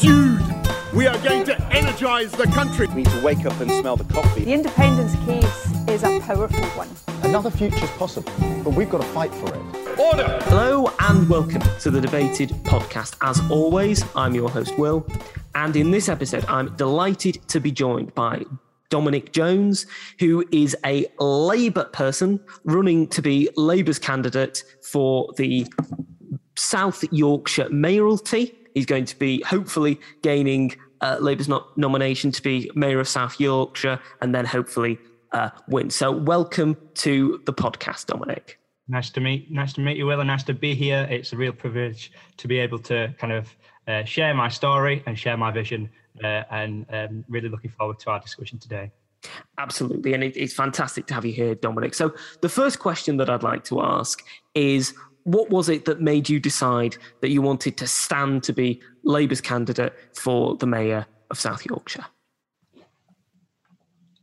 Dude, we are going to energise the country. We need to wake up and smell the coffee. The independence case is a powerful one. Another future is possible, but we've got to fight for it. Order! Hello and welcome to the Debated podcast. As always, I'm your host, Will. And in this episode, I'm delighted to be joined by Dominic Jones, who is a Labour person running to be Labour's candidate for the South Yorkshire mayoralty. He's going to be hopefully gaining uh, Labour's no- nomination to be Mayor of South Yorkshire and then hopefully uh, win. So, welcome to the podcast, Dominic. Nice to meet, nice to meet you, Will, and nice to be here. It's a real privilege to be able to kind of uh, share my story and share my vision, uh, and um, really looking forward to our discussion today. Absolutely. And it, it's fantastic to have you here, Dominic. So, the first question that I'd like to ask is what was it that made you decide that you wanted to stand to be Labour's candidate for the Mayor of South Yorkshire?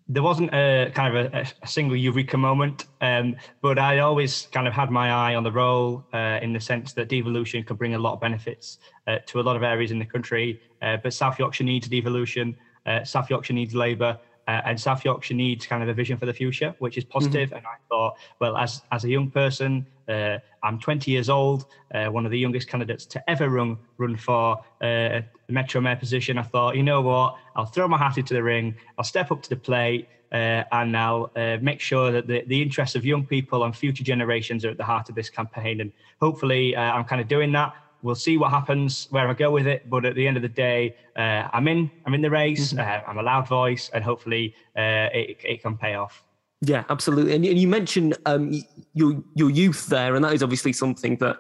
There wasn't a kind of a, a single eureka moment, um, but I always kind of had my eye on the role uh, in the sense that devolution can bring a lot of benefits uh, to a lot of areas in the country. Uh, but South Yorkshire needs devolution, uh, South Yorkshire needs Labour, uh, and South Yorkshire needs kind of a vision for the future, which is positive. Mm-hmm. And I thought, well, as as a young person, uh, I'm 20 years old, uh, one of the youngest candidates to ever run run for uh, the Metro Mayor position. I thought, you know what, I'll throw my hat into the ring, I'll step up to the plate, uh, and I'll uh, make sure that the, the interests of young people and future generations are at the heart of this campaign. And hopefully, I'm kind of doing that we'll see what happens where I go with it. But at the end of the day, uh, I'm in. I'm in the race. Mm-hmm. Uh, I'm a loud voice, and hopefully, uh, it, it can pay off. Yeah, absolutely. And you mentioned um, your your youth there, and that is obviously something that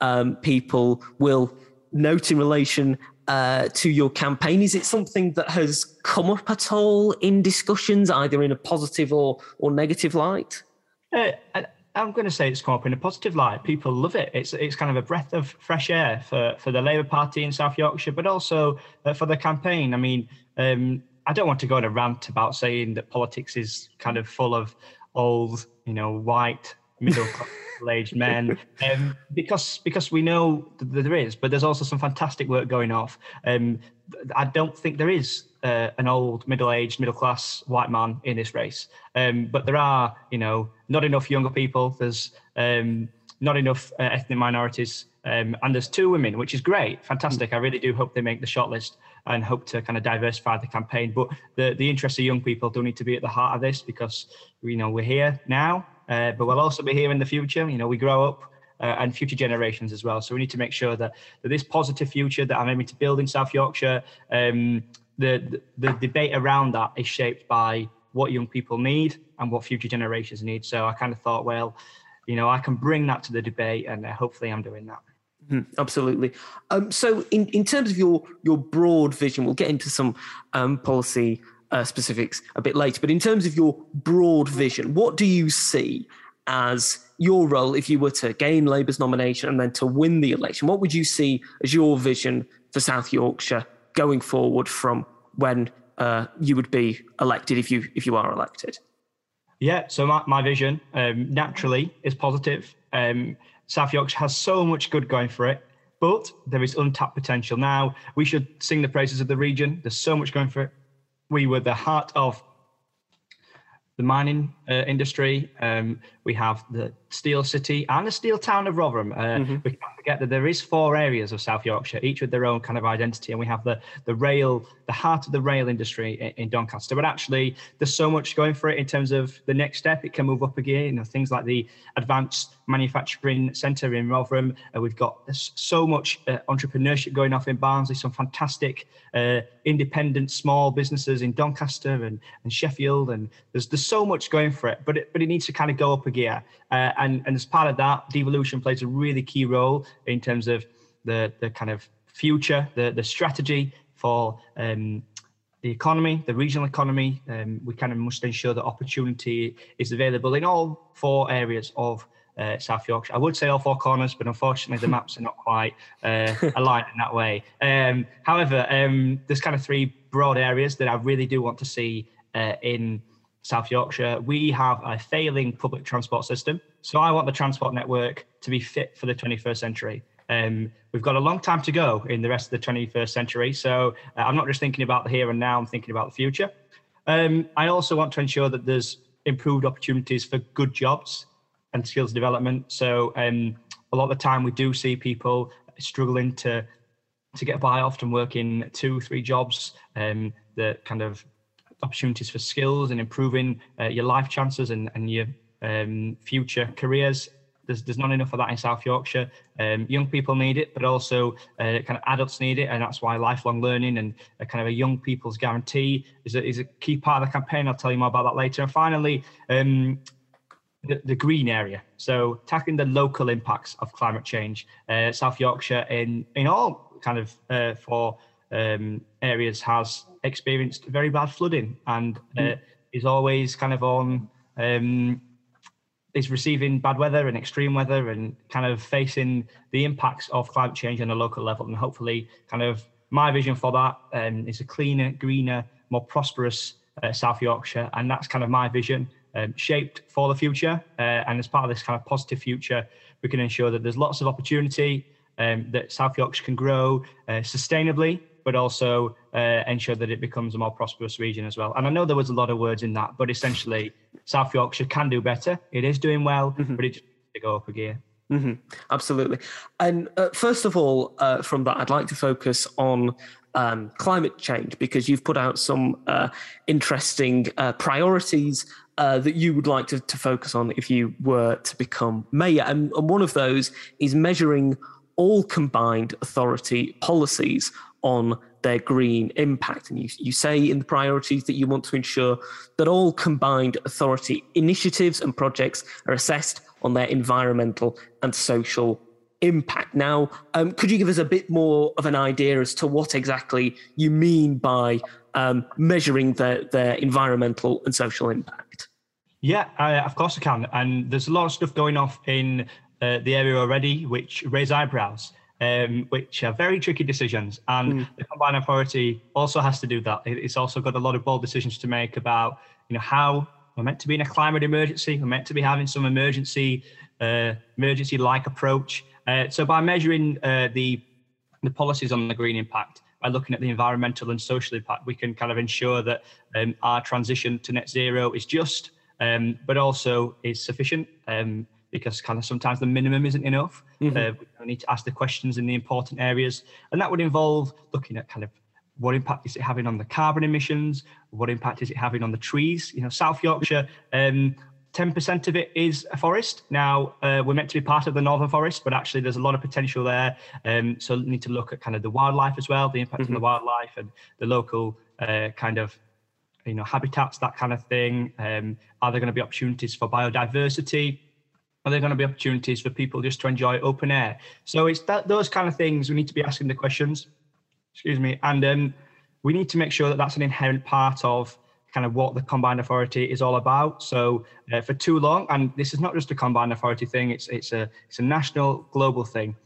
um, people will note in relation uh, to your campaign. Is it something that has come up at all in discussions, either in a positive or or negative light? Uh, I'm going to say it's come up in a positive light. People love it. It's it's kind of a breath of fresh air for, for the Labour Party in South Yorkshire, but also uh, for the campaign. I mean, um, I don't want to go on a rant about saying that politics is kind of full of old, you know, white middle aged men, um, because because we know that there is, but there's also some fantastic work going off. Um, I don't think there is uh, an old, middle-aged, middle-class white man in this race. Um, but there are, you know, not enough younger people. There's um, not enough uh, ethnic minorities, um, and there's two women, which is great, fantastic. I really do hope they make the shortlist and hope to kind of diversify the campaign. But the the interests of young people do need to be at the heart of this because you know we're here now, uh, but we'll also be here in the future. You know, we grow up. Uh, and future generations as well. So we need to make sure that, that this positive future that I'm aiming to build in South Yorkshire um, the, the, debate around that is shaped by what young people need and what future generations need. So I kind of thought, well, you know, I can bring that to the debate, and uh, hopefully, I'm doing that. Mm, absolutely. Um, so, in, in terms of your your broad vision, we'll get into some um, policy uh, specifics a bit later. But in terms of your broad vision, what do you see as your role if you were to gain Labour's nomination and then to win the election? What would you see as your vision for South Yorkshire going forward from when uh, you would be elected if you if you are elected? Yeah, so my, my vision um, naturally is positive. Um, South Yorkshire has so much good going for it, but there is untapped potential. Now we should sing the praises of the region. There's so much going for it. We were the heart of the mining uh, industry. Um, we have the steel city and the steel town of Rotherham. Uh, mm-hmm. We forget that there is four areas of South Yorkshire, each with their own kind of identity, and we have the the rail, the heart of the rail industry in, in Doncaster. But actually, there's so much going for it in terms of the next step. It can move up again. You know, things like the advanced manufacturing centre in Rotherham. Uh, we've got so much uh, entrepreneurship going off in Barnsley. Some fantastic uh, independent small businesses in Doncaster and, and Sheffield, and there's there's so much going for it. But it but it needs to kind of go up a gear. Uh, and, and as part of that, devolution plays a really key role in terms of the, the kind of future, the, the strategy for um, the economy, the regional economy. Um, we kind of must ensure that opportunity is available in all four areas of uh, South Yorkshire. I would say all four corners, but unfortunately the maps are not quite uh, aligned in that way. Um, however, um, there's kind of three broad areas that I really do want to see uh, in South Yorkshire, we have a failing public transport system. So I want the transport network to be fit for the 21st century. Um, we've got a long time to go in the rest of the 21st century. So uh, I'm not just thinking about the here and now, I'm thinking about the future. Um, I also want to ensure that there's improved opportunities for good jobs and skills development. So um, a lot of the time we do see people struggling to to get by, often working two, three jobs. Um, the kind of opportunities for skills and improving uh, your life chances and, and your um, future careers. There's, there's not enough of that in South Yorkshire. Um, young people need it, but also uh, kind of adults need it, and that's why lifelong learning and a kind of a young people's guarantee is a, is a key part of the campaign. I'll tell you more about that later. And finally, um, the, the, green area. So tackling the local impacts of climate change. Uh, South Yorkshire in in all kind of uh, four um, areas has experienced very bad flooding and uh, mm. is always kind of on um, is receiving bad weather and extreme weather and kind of facing the impacts of climate change on a local level. And hopefully kind of my vision for that um, is a cleaner greener more prosperous uh, south yorkshire. And that's kind of my vision um, shaped for the future. Uh, and as part of this kind of positive future we can ensure that there's lots of opportunity um, that south yorkshire can grow uh, sustainably but also uh, ensure that it becomes a more prosperous region as well. And I know there was a lot of words in that, but essentially, South Yorkshire can do better. It is doing well, mm-hmm. but it just needs to go up a gear. Mm-hmm. Absolutely. And uh, first of all, uh, from that, I'd like to focus on um, climate change because you've put out some uh, interesting uh, priorities uh, that you would like to, to, focus on if you were to become mayor. And, and one of those is measuring all combined authority policies on their green impact. And you, you say in the priorities that you want to ensure that all combined authority initiatives and projects are assessed on their environmental and social impact. Now, um, could you give us a bit more of an idea as to what exactly you mean by um, measuring their, their environmental and social impact? Yeah, of course I can. And there's a lot of stuff going off in uh, the area already, which raise eyebrows um, which are very tricky decisions. And mm. the combined authority also has to do that. It's also got a lot of bold decisions to make about, you know, how we're meant to be in a climate emergency. We're meant to be having some emergency, uh, emergency-like approach. Uh, so by measuring uh, the the policies on the green impact, by looking at the environmental and social impact, we can kind of ensure that um, our transition to net zero is just, um, but also is sufficient. Um, because kind of sometimes the minimum isn't enough. Mm-hmm. Uh, we need to ask the questions in the important areas, and that would involve looking at kind of what impact is it having on the carbon emissions? What impact is it having on the trees? You know, South Yorkshire, um, 10% of it is a forest. Now, uh, we're meant to be part of the Northern Forest, but actually there's a lot of potential there. Um, so we need to look at kind of the wildlife as well, the impact mm-hmm. on the mm-hmm. wildlife and the local uh, kind of you know habitats, that kind of thing. Um, are there going to be opportunities for biodiversity? Are there going to be opportunities for people just to enjoy open air? So it's that those kind of things we need to be asking the questions. Excuse me, and um, we need to make sure that that's an inherent part of kind of what the combined authority is all about. So uh, for too long, and this is not just a combined authority thing; it's it's a it's a national, global thing.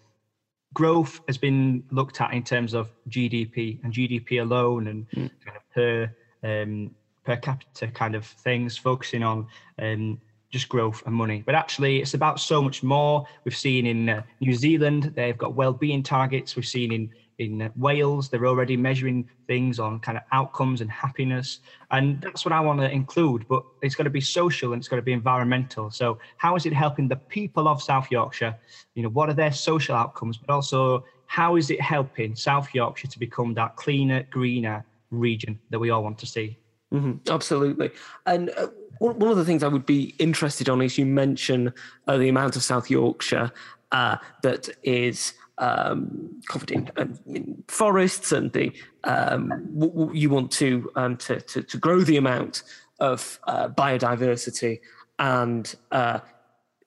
Growth has been looked at in terms of GDP and GDP alone, and mm. kind of per um, per capita kind of things, focusing on um, just growth and money. But actually, it's about so much more. We've seen in uh, New Zealand, they've got well-being targets. We've seen in in uh, Wales, they're already measuring things on kind of outcomes and happiness, and that's what I want to include. But it's got to be social and it's got to be environmental. So, how is it helping the people of South Yorkshire? You know, what are their social outcomes? But also, how is it helping South Yorkshire to become that cleaner, greener region that we all want to see? Mm-hmm, absolutely. And uh, one of the things I would be interested on is you mention uh, the amount of South Yorkshire uh, that is um, covered in, um, in, forests, and the um, w- w- you want to, um, to, to, to grow the amount of uh, biodiversity and uh,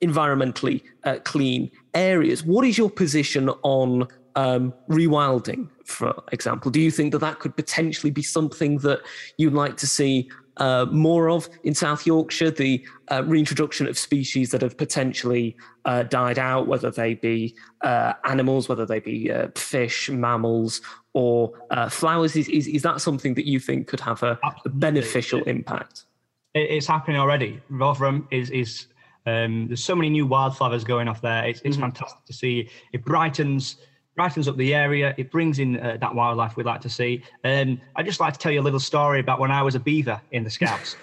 environmentally uh, clean areas. What is your position on um, rewilding, for example? Do you think that that could potentially be something that you'd like to see uh, more of in South Yorkshire, the uh, reintroduction of species that have potentially uh, died out, whether they be uh, animals, whether they be uh, fish, mammals, or uh, flowers. Is, is, is, that something that you think could have a, a beneficial impact? It's happening already. Rotherham is, is Um, there's so many new wildflowers going off there. It's, it's fantastic to see. It brightens brightens up the area. It brings in uh, that wildlife we'd like to see. Um, I'd just like to tell you a little story about when I was a beaver in the Scouts.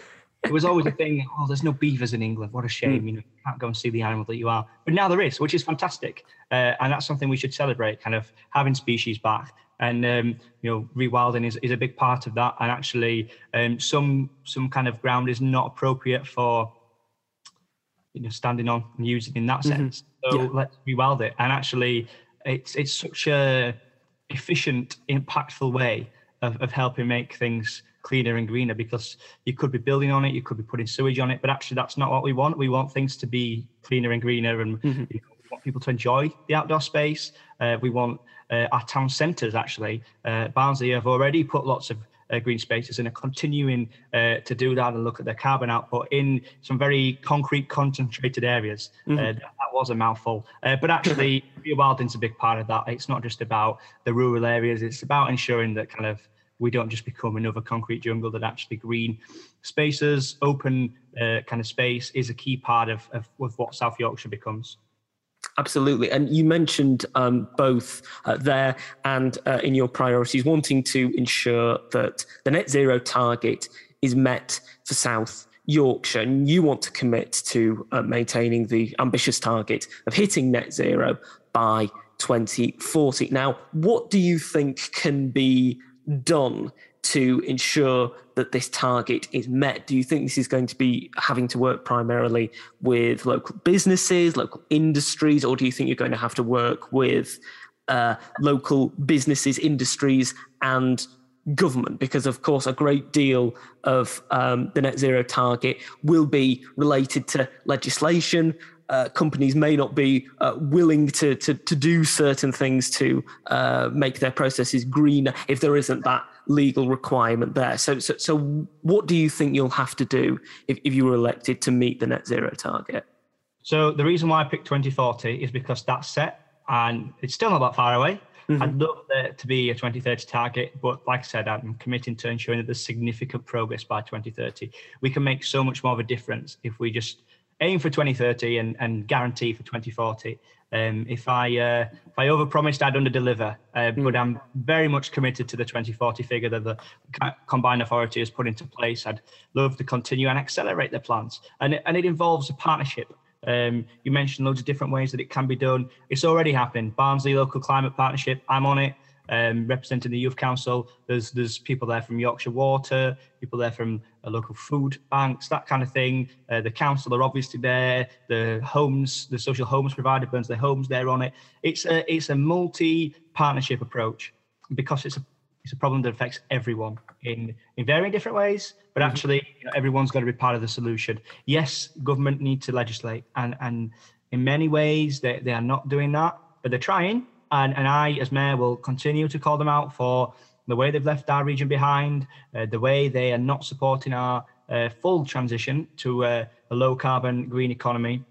it was always a thing. Oh, there's no beavers in England. What a shame. You know, you can't go and see the animal that you are. But now there is, which is fantastic, uh, and that's something we should celebrate. Kind of having species back, and um, you know, rewilding is, is a big part of that. And actually, um, some some kind of ground is not appropriate for you know standing on and using in that sense. So Yeah. let's rewild it. And actually, it's it's such a efficient, impactful way of, of helping make things cleaner and greener because you could be building on it, you could be putting sewage on it, but actually that's not what we want. We want things to be cleaner and greener and you know, we want people to enjoy the outdoor space. Uh, we want uh, our town centres actually. Uh, Barnsley have already put lots of uh, green spaces and are continuing uh, to do that and look at their carbon output in some very concrete concentrated areas. Uh, that, that was a mouthful. Uh, but actually, rewilding's a big part of that. It's not just about the rural areas, it's about ensuring that kind of we don't just become another concrete jungle, that actually green spaces, open uh, kind of space is a key part of, of, of what South Yorkshire becomes. Absolutely. And you mentioned um, both uh, there and uh, in your priorities wanting to ensure that the net zero target is met for South Yorkshire. And you want to commit to uh, maintaining the ambitious target of hitting net zero by 2040. Now, what do you think can be done to ensure that this target is met? Do you think this is going to be having to work primarily with local businesses, local industries, or do you think you're going to have to work with uh, local businesses, industries, and government? Because, of course, a great deal of um, the net zero target will be related to legislation. Uh, companies may not be uh, willing to, to to do certain things to uh, make their processes greener if there isn't that legal requirement there. So, so, so what do you think you'll have to do if, if you were elected to meet the net zero target? So the reason why I picked 2040 is because that's set and it's still not that far away. I'd love there to be a 2030 target, but like I said, I'm committing to ensuring that there's significant progress by 2030. We can make so much more of a difference if we just aim for 2030 and, and guarantee for 2040. Um, if I uh, if I overpromised, I'd underdeliver. Uh, But I'm very much committed to the 2040 figure that the combined authority has put into place. I'd love to continue and accelerate the plans, and it, and it involves a partnership. Um, you mentioned loads of different ways that it can be done. It's already happened. Barnsley Local Climate Partnership. I'm on it um, representing the youth council. There's there's people there from Yorkshire Water, people there from uh, local food banks, that kind of thing. Uh, the council are obviously there. The homes, the social homes provider, Berneslai Homes, they're on it. It's a it's a multi partnership approach because it's a it's a problem that affects everyone in in varying different ways. But actually, you know, everyone's got to be part of the solution. Yes, government need to legislate, and and in many ways they, they are not doing that, but they're trying and, and I, as mayor, will continue to call them out for the way they've left our region behind, uh, the way they are not supporting our uh, full transition to uh, a low carbon green economy.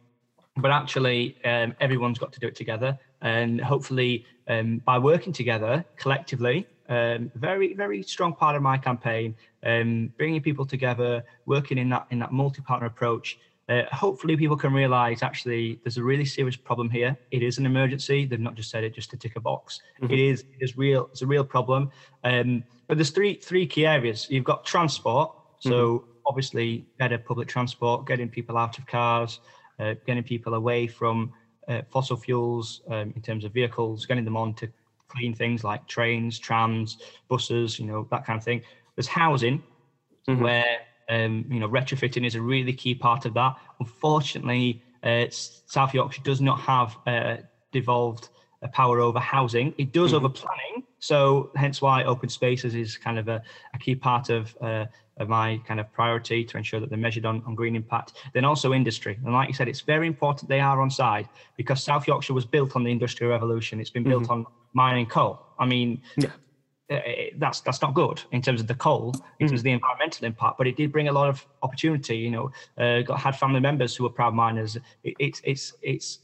But actually, um, everyone's got to do it together. And hopefully, um, by working together collectively, um, very, very strong part of my campaign, um, bringing people together, working in that in that multi-partner approach, uh, hopefully people can realize actually there's a really serious problem here. It is an emergency. They've not just said it just to tick a box. It is it is real. It's a real problem. Um, but there's three three key areas. You've got transport. So obviously better public transport, getting people out of cars, uh, getting people away from uh, fossil fuels um, in terms of vehicles, getting them on to clean things like trains, trams, buses, you know that kind of thing. There's housing, where um, you know retrofitting is a really key part of that. Unfortunately, uh, South Yorkshire does not have uh, devolved uh, power over housing. It does over planning, so hence why open spaces is kind of a, a key part of. Uh, of my kind of priority to ensure that they're measured on, on green impact. Then also industry. And like you said, it's very important they are on side because South Yorkshire was built on the industrial revolution. It's been built on mining coal. I mean, Yeah. uh, that's that's not good in terms of the coal, in terms of the environmental impact. But it did bring a lot of opportunity. You know, uh, got had family members who were proud miners. It, it's it's it's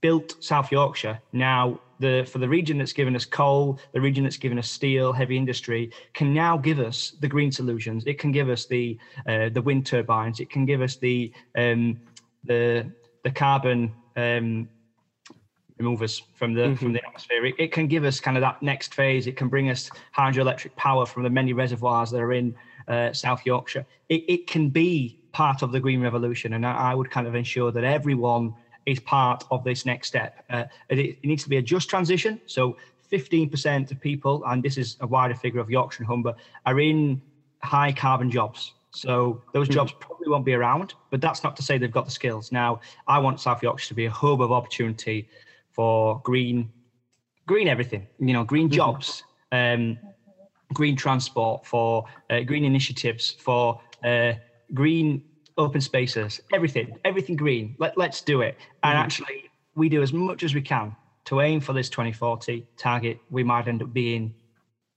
built South Yorkshire now. The for the region that's given us coal, the region that's given us steel, heavy industry, can now give us the green solutions. It can give us the uh, the wind turbines. It can give us the um, the the carbon um, removers from the from the atmosphere. It, it can give us kind of that next phase. It can bring us hydroelectric power from the many reservoirs that are in uh, South Yorkshire. It, it can be part of the green revolution, and I, I would kind of ensure that everyone is part of this next step. Uh, it, it needs to be a just transition. So 15% of people, and this is a wider figure of Yorkshire and Humber, are in high carbon jobs. So those jobs probably won't be around, but that's not to say they've got the skills. Now, I want South Yorkshire to be a hub of opportunity for green, green everything. You know, green jobs, um, green transport, for uh, green initiatives, for uh, green open spaces, everything, everything green. Let, let's do it. And actually, we do as much as we can to aim for this 2040 target. We might end up being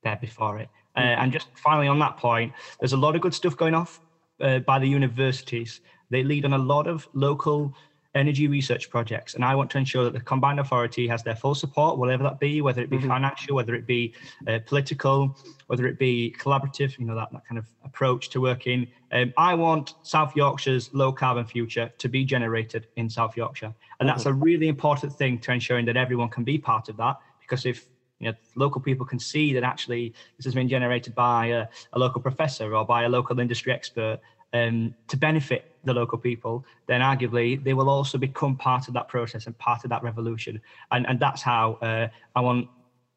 there before it. Uh, and just finally on that point, there's a lot of good stuff going off uh, by the universities. They lead on a lot of local energy research projects, and I want to ensure that the combined authority has their full support, whatever that be, whether it be financial, whether it be uh, political, whether it be collaborative. You know that that kind of approach to working. Um, I want South Yorkshire's low carbon future to be generated in South Yorkshire, and that's a really important thing to ensuring that everyone can be part of that. Because if you know, local people can see that actually this has been generated by a, a local professor or by a local industry expert um, to benefit the local people, then arguably they will also become part of that process and part of that revolution. And, and that's how uh, I want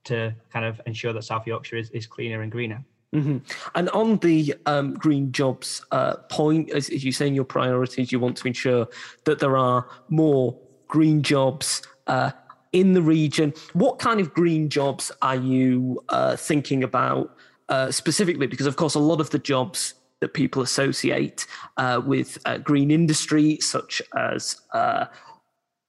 to kind of ensure that South Yorkshire is, is cleaner and greener. And on the um, green jobs uh, point, as, as you say in your priorities, you want to ensure that there are more green jobs uh, in the region. What kind of green jobs are you uh, thinking about uh, specifically? Because, of course, a lot of the jobs that people associate uh, with uh, green industry, such as uh,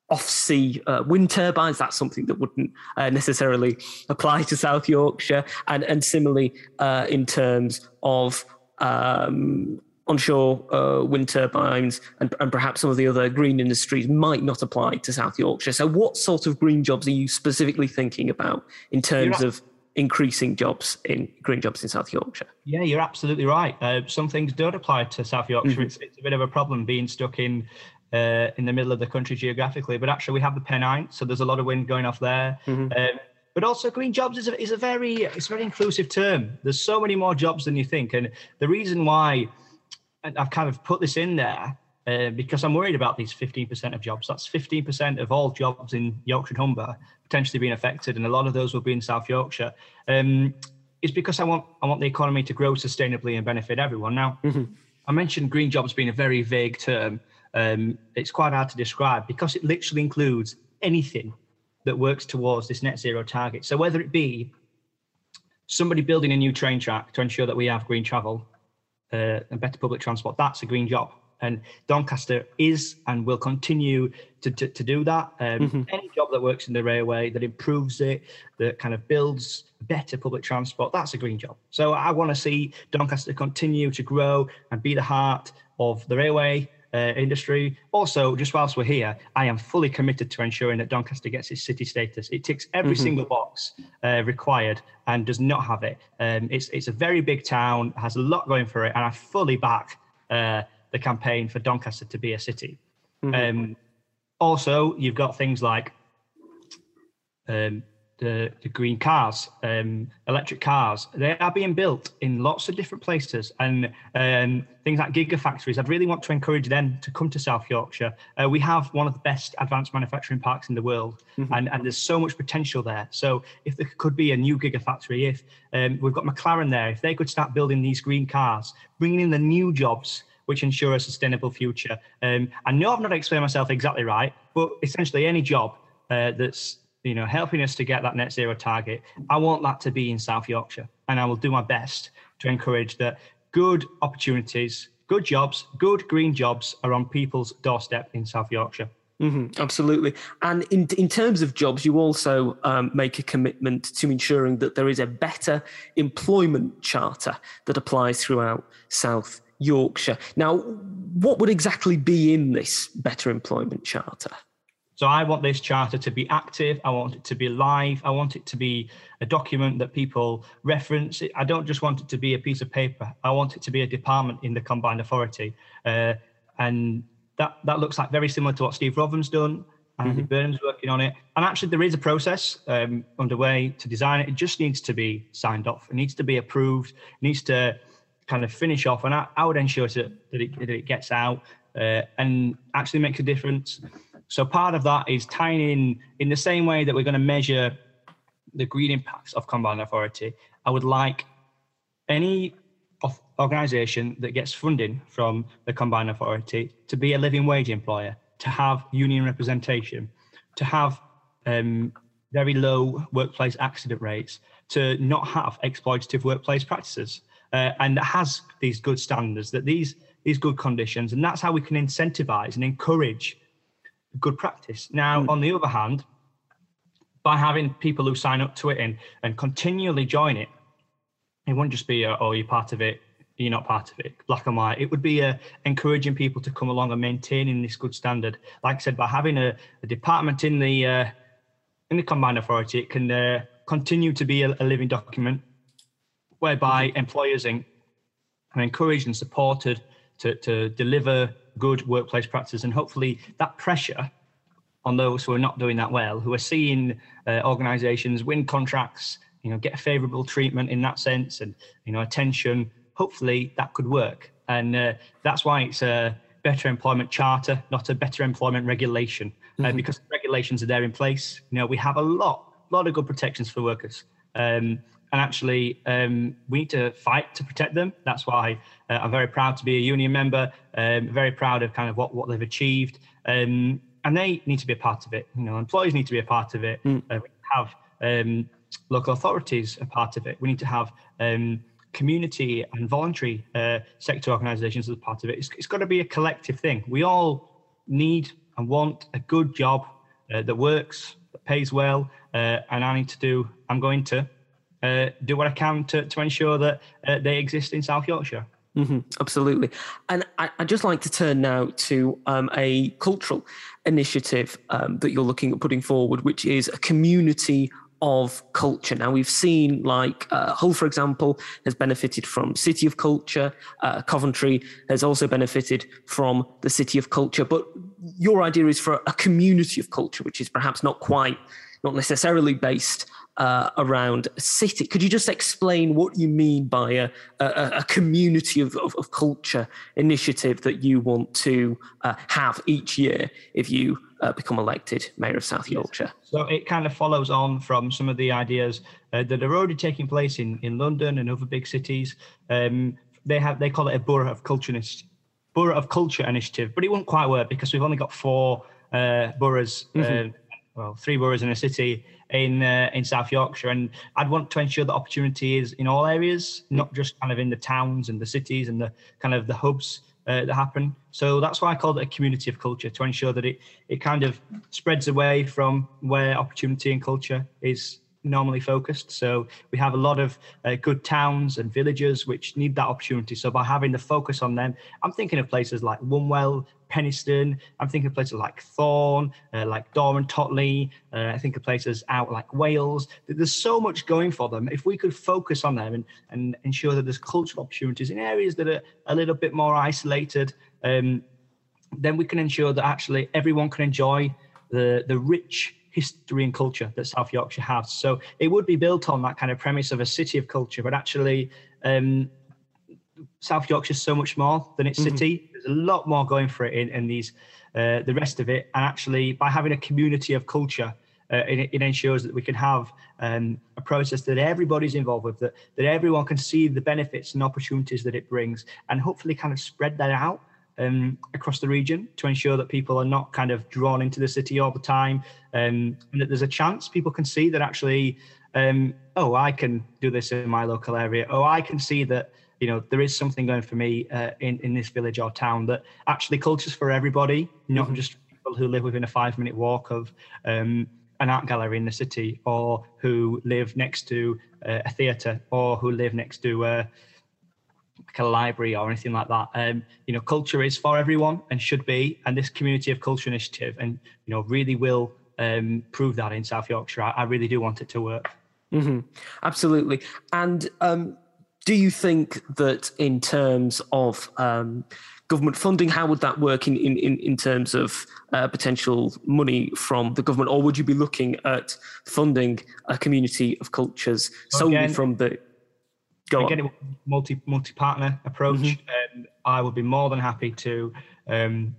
off-sea uh, wind turbines. That's something that wouldn't uh, necessarily apply to South Yorkshire, and and similarly uh, in terms of um, onshore uh, wind turbines and, and perhaps some of the other green industries might not apply to South Yorkshire. So, what sort of green jobs are you specifically thinking about in terms of increasing jobs in green jobs in South Yorkshire? Yeah, you're absolutely right. Uh, some things don't apply to South Yorkshire. It's, it's a bit of a problem being stuck in uh, in the middle of the country geographically. But actually, we have the Pennine, so there's a lot of wind going off there. Um, but also, green jobs is a, is a very it's a very inclusive term. There's so many more jobs than you think, and the reason why I've kind of put this in there uh, because I'm worried about these 15% of jobs. That's 15% of all jobs in Yorkshire and Humber potentially being affected, and a lot of those will be in South Yorkshire. Um, is because I want I want the economy to grow sustainably and benefit everyone. Now, I mentioned green jobs being a very vague term. Um, it's quite hard to describe because it literally includes anything that works towards this net zero target. So whether it be somebody building a new train track to ensure that we have green travel uh, and better public transport, that's a green job. And Doncaster is and will continue to, to, to do that. Um, Any job that works in the railway, that improves it, that kind of builds better public transport, that's a green job. So I want to see Doncaster continue to grow and be the heart of the railway uh, industry. Also, just whilst we're here, I am fully committed to ensuring that Doncaster gets its city status. It ticks every single box uh, required and does not have it. Um, it's it's a very big town, has a lot going for it, and I fully back uh, the campaign for Doncaster to be a city. Um, also, you've got things like um, the, the green cars, um, electric cars. They are being built in lots of different places, and um, things like gigafactories. I'd really want to encourage them to come to South Yorkshire. Uh, we have one of the best advanced manufacturing parks in the world, and, and there's so much potential there. So if there could be a new gigafactory, if um, we've got McLaren there, if they could start building these green cars, bringing in the new jobs which ensure a sustainable future. Um, I know I've not explained myself exactly right, but essentially any job uh, that's you know helping us to get that net zero target, I want that to be in South Yorkshire, and I will do my best to encourage that good opportunities, good jobs, good green jobs are on people's doorstep in South Yorkshire. Absolutely. And in, in terms of jobs, you also um, make a commitment to ensuring that there is a better employment charter that applies throughout South Yorkshire. Now, what would exactly be in this better employment charter? So I want this charter to be active. I want it to be live. I want it to be a document that people reference. I don't just want it to be a piece of paper. I want it to be a department in the combined authority. Uh, and that that looks like very similar to what Steve Rotheram's done. Andy mm-hmm. Burnham's working on it, and actually there is a process um, underway to design it. It just needs to be signed off. It needs to be approved. It needs to kind of finish off, and I, I would ensure to, that, it, that it gets out uh, and actually makes a difference. So part of that is tying in in the same way that we're going to measure the green impacts of combined authority. I would like any organisation that gets funding from the combined authority to be a living wage employer, to have union representation, to have um, very low workplace accident rates, to not have exploitative workplace practices, uh, and that has these good standards, that these these good conditions, and that's how we can incentivize and encourage good practice. Now, mm. on the other hand, by having people who sign up to it and and continually join it, it won't just be a, oh you're part of it you're not part of it, black and white. It would be uh, encouraging people to come along and maintaining this good standard. Like I said, by having a, a department in the uh, in the combined authority, it can uh, continue to be a, a, living document, whereby employers are encouraged and supported to, to deliver good workplace practices, and hopefully that pressure on those who are not doing that well, who are seeing uh, organisations win contracts, you know, get favourable treatment in that sense, and you know, attention hopefully that could work. And uh, that's why it's a better employment charter, not a better employment regulation, uh, mm-hmm. uh, because regulations are there in place. You know, we have a lot, lot of good protections for workers. Um, and actually, um, we need to fight to protect them. That's why uh, I'm very proud to be a union member. Um, very proud of kind of what, what they've achieved, um, and they need to be a part of it. You know, employees need to be a part of it. Mm. Uh, we have um, local authorities a part of it. We need to have um, community and voluntary uh, sector organisations as part of it. It's, it's got to be a collective thing. We all need and want a good job uh, that works, that pays well, uh, and I need to do. I'm going to uh, do what I can to to ensure that uh, they exist in South Yorkshire. Mm-hmm, absolutely. And I, would just like to turn now to um, a cultural initiative um, that you're looking at putting forward, which is a community of culture. Now, we've seen like uh, Hull, for example, has benefited from City of Culture. Uh, Coventry has also benefited from the City of Culture. But your idea is for a community of culture, which is perhaps not quite, not necessarily based uh, around city. Could you just explain what you mean by a, a, a community of, of, of, culture initiative that you want to uh, have each year if you uh, become elected Mayor of South Yorkshire? So it kind of follows on from some of the ideas uh, that are already taking place in, in London and other big cities. Um, they have they call it a borough of culture borough of culture initiative, but it won't quite work because we've only got four uh, boroughs. Mm-hmm. well, three boroughs in a city in uh, in South Yorkshire, and I'd want to ensure that opportunity is in all areas, not just kind of in the towns and the cities and the kind of the hubs uh, that happen. So that's why I call it a community of culture to ensure that it it kind of spreads away from where opportunity and culture is normally focused. So we have a lot of uh, good towns and villages which need that opportunity. So by having the focus on them, I'm thinking of places like Wombwell, Penistone. I'm thinking of places like Thorne, uh, like Dore Totley. Uh, I think of places out like Wales. There's so much going for them. If we could focus on them and, and ensure that there's cultural opportunities in areas that are a little bit more isolated, um, then we can ensure that actually everyone can enjoy the the rich history and culture that South Yorkshire has. So it would be built on that kind of premise of a city of culture, but actually, um, South Yorkshire is so much more than its mm-hmm. city. There's a lot more going for it in, in these uh, the rest of it, and actually, by having a community of culture. Uh, it, it, ensures that we can have um, a process that everybody's involved with, that, that everyone can see the benefits and opportunities that it brings, and hopefully kind of spread that out um, across the region to ensure that people are not kind of drawn into the city all the time, um, and that there's a chance people can see that actually, um, oh, I can do this in my local area. Oh, I can see that you know there is something going for me uh, in in this village or town. That actually culture's for everybody, not mm-hmm. just people who live within a five minute walk of. Um, an art gallery in the city, or who live next to uh, a theatre, or who live next to uh, like a library or anything like that. Um, you know, culture is for everyone and should be, and this community of culture initiative, and you know, really will um, prove that in South Yorkshire. I, I, really do want it to work. Mm-hmm. Absolutely. And um, do you think that in terms of um, government funding? How would that work in in in, in terms of uh, potential money from the government, or would you be looking at funding a community of cultures solely Again- from the? Go on. multi multi partner approach. Um, I would be more than happy to um,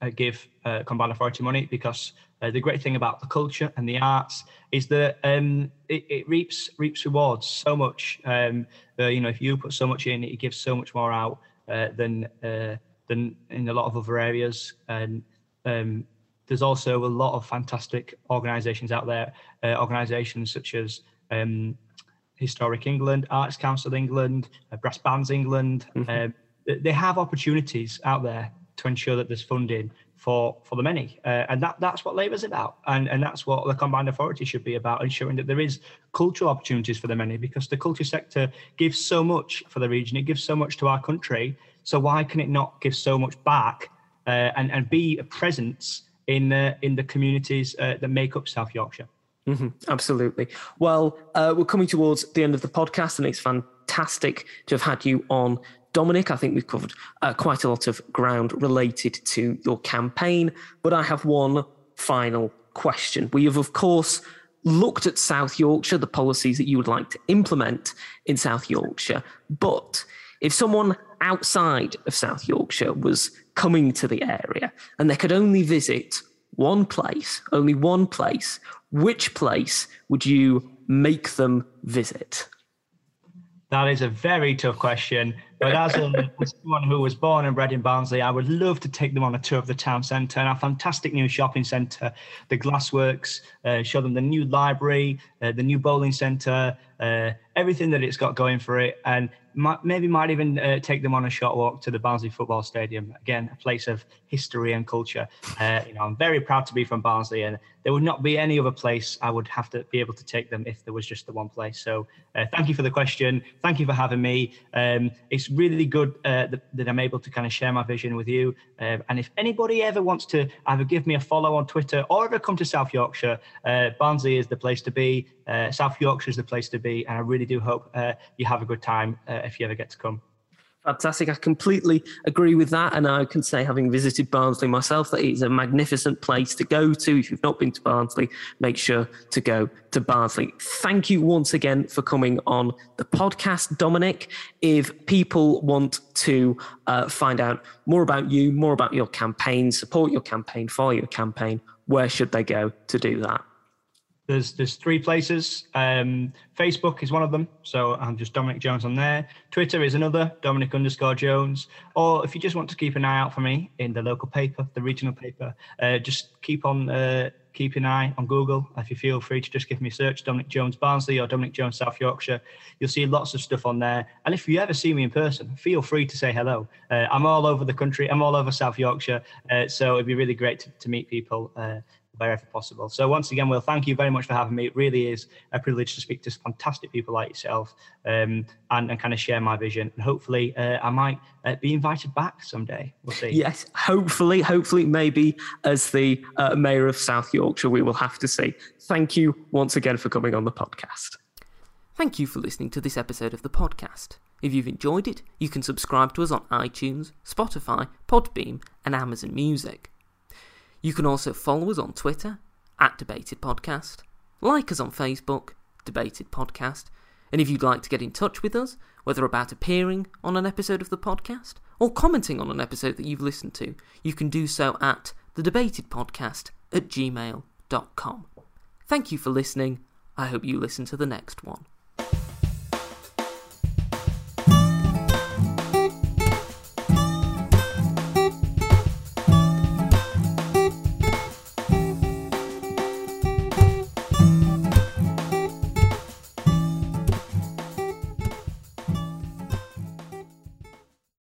uh, give uh, combined authority money because uh, the great thing about the culture and the arts is that um, it, it reaps reaps rewards so much. Um, uh, you know, if you put so much in, it gives so much more out uh, than uh, than in a lot of other areas. And um, there's also a lot of fantastic organisations out there. Uh, organisations such as um, Historic England, Arts Council England, uh, Brass Bands England. Um, th- they have opportunities out there to ensure that there's funding for for the many, uh, and that that's what Labour's about, and and that's what the combined authority should be about, ensuring that there is cultural opportunities for the many, because the culture sector gives so much for the region, it gives so much to our country. So why can it not give so much back uh, and and be a presence in uh, in the communities uh, that make up South Yorkshire? Absolutely. Well, uh, we're coming towards the end of the podcast, and it's fantastic to have had you on. Dominic, I think we've covered uh, quite a lot of ground related to your campaign, but I have one final question. We have, of course, looked at South Yorkshire, the policies that you would like to implement in South Yorkshire. But if someone outside of South Yorkshire was coming to the area and they could only visit one place, only one place, which place would you make them visit? That is a very tough question. But as, a, someone who was born and bred in Barnsley, I would love to take them on a tour of the town centre and our fantastic new shopping centre, the Glassworks, uh, show them the new library, uh, the new bowling centre, uh, everything that it's got going for it. And might, maybe might even uh, take them on a short walk to the Barnsley Football Stadium. Again, a place of history and culture. Uh, you know, I'm very proud to be from Barnsley, and there would not be any other place I would have to be able to take them if there was just the one place. So, uh, thank you for the question. Thank you for having me. Um, it's really good uh, that, that I'm able to kind of share my vision with you. Uh, and if anybody ever wants to either give me a follow on Twitter or ever come to South Yorkshire, uh, Barnsley is the place to be. Uh, South Yorkshire is the place to be, and I really do hope uh, you have a good time uh, if you ever get to come. Fantastic. I completely agree with that. And I can say, having visited Barnsley myself, that it's a magnificent place to go to. If you've not been to Barnsley, make sure to go to Barnsley. Thank you once again for coming on the podcast, Dominic. If people want to uh, find out more about you, more about your campaign, support your campaign, follow your campaign, where should they go to do that? There's there's three places. Um, Facebook is one of them, so I'm just Dominic Jones on there. Twitter is another, Dominic underscore Jones. Or if you just want to keep an eye out for me in the local paper, the regional paper, uh, just keep on uh, keep an eye on Google. If you feel free to just give me a search, Dominic Jones Barnsley or Dominic Jones South Yorkshire, you'll see lots of stuff on there. And if you ever see me in person, feel free to say hello. Uh, I'm all over the country. I'm all over South Yorkshire, uh, so it'd be really great to, to meet people. Uh, wherever possible. So once again, Will, thank you very much for having me. It really is a privilege to speak to fantastic people like yourself um, and, and kind of share my vision. And hopefully, uh, I might uh, be invited back someday. We'll see. Yes, hopefully, hopefully, maybe as the uh, mayor of South Yorkshire, we will have to see. Thank you once again for coming on the podcast. Thank you for listening to this episode of the podcast. If you've enjoyed it, you can subscribe to us on iTunes, Spotify, Podbean, and Amazon Music. You can also follow us on Twitter at Debated Podcast, like us on Facebook, Debated Podcast, and if you'd like to get in touch with us, whether about appearing on an episode of the podcast or commenting on an episode that you've listened to, you can do so at thedebatedpodcast at gmail.com. Thank you for listening. I hope you listen to the next one.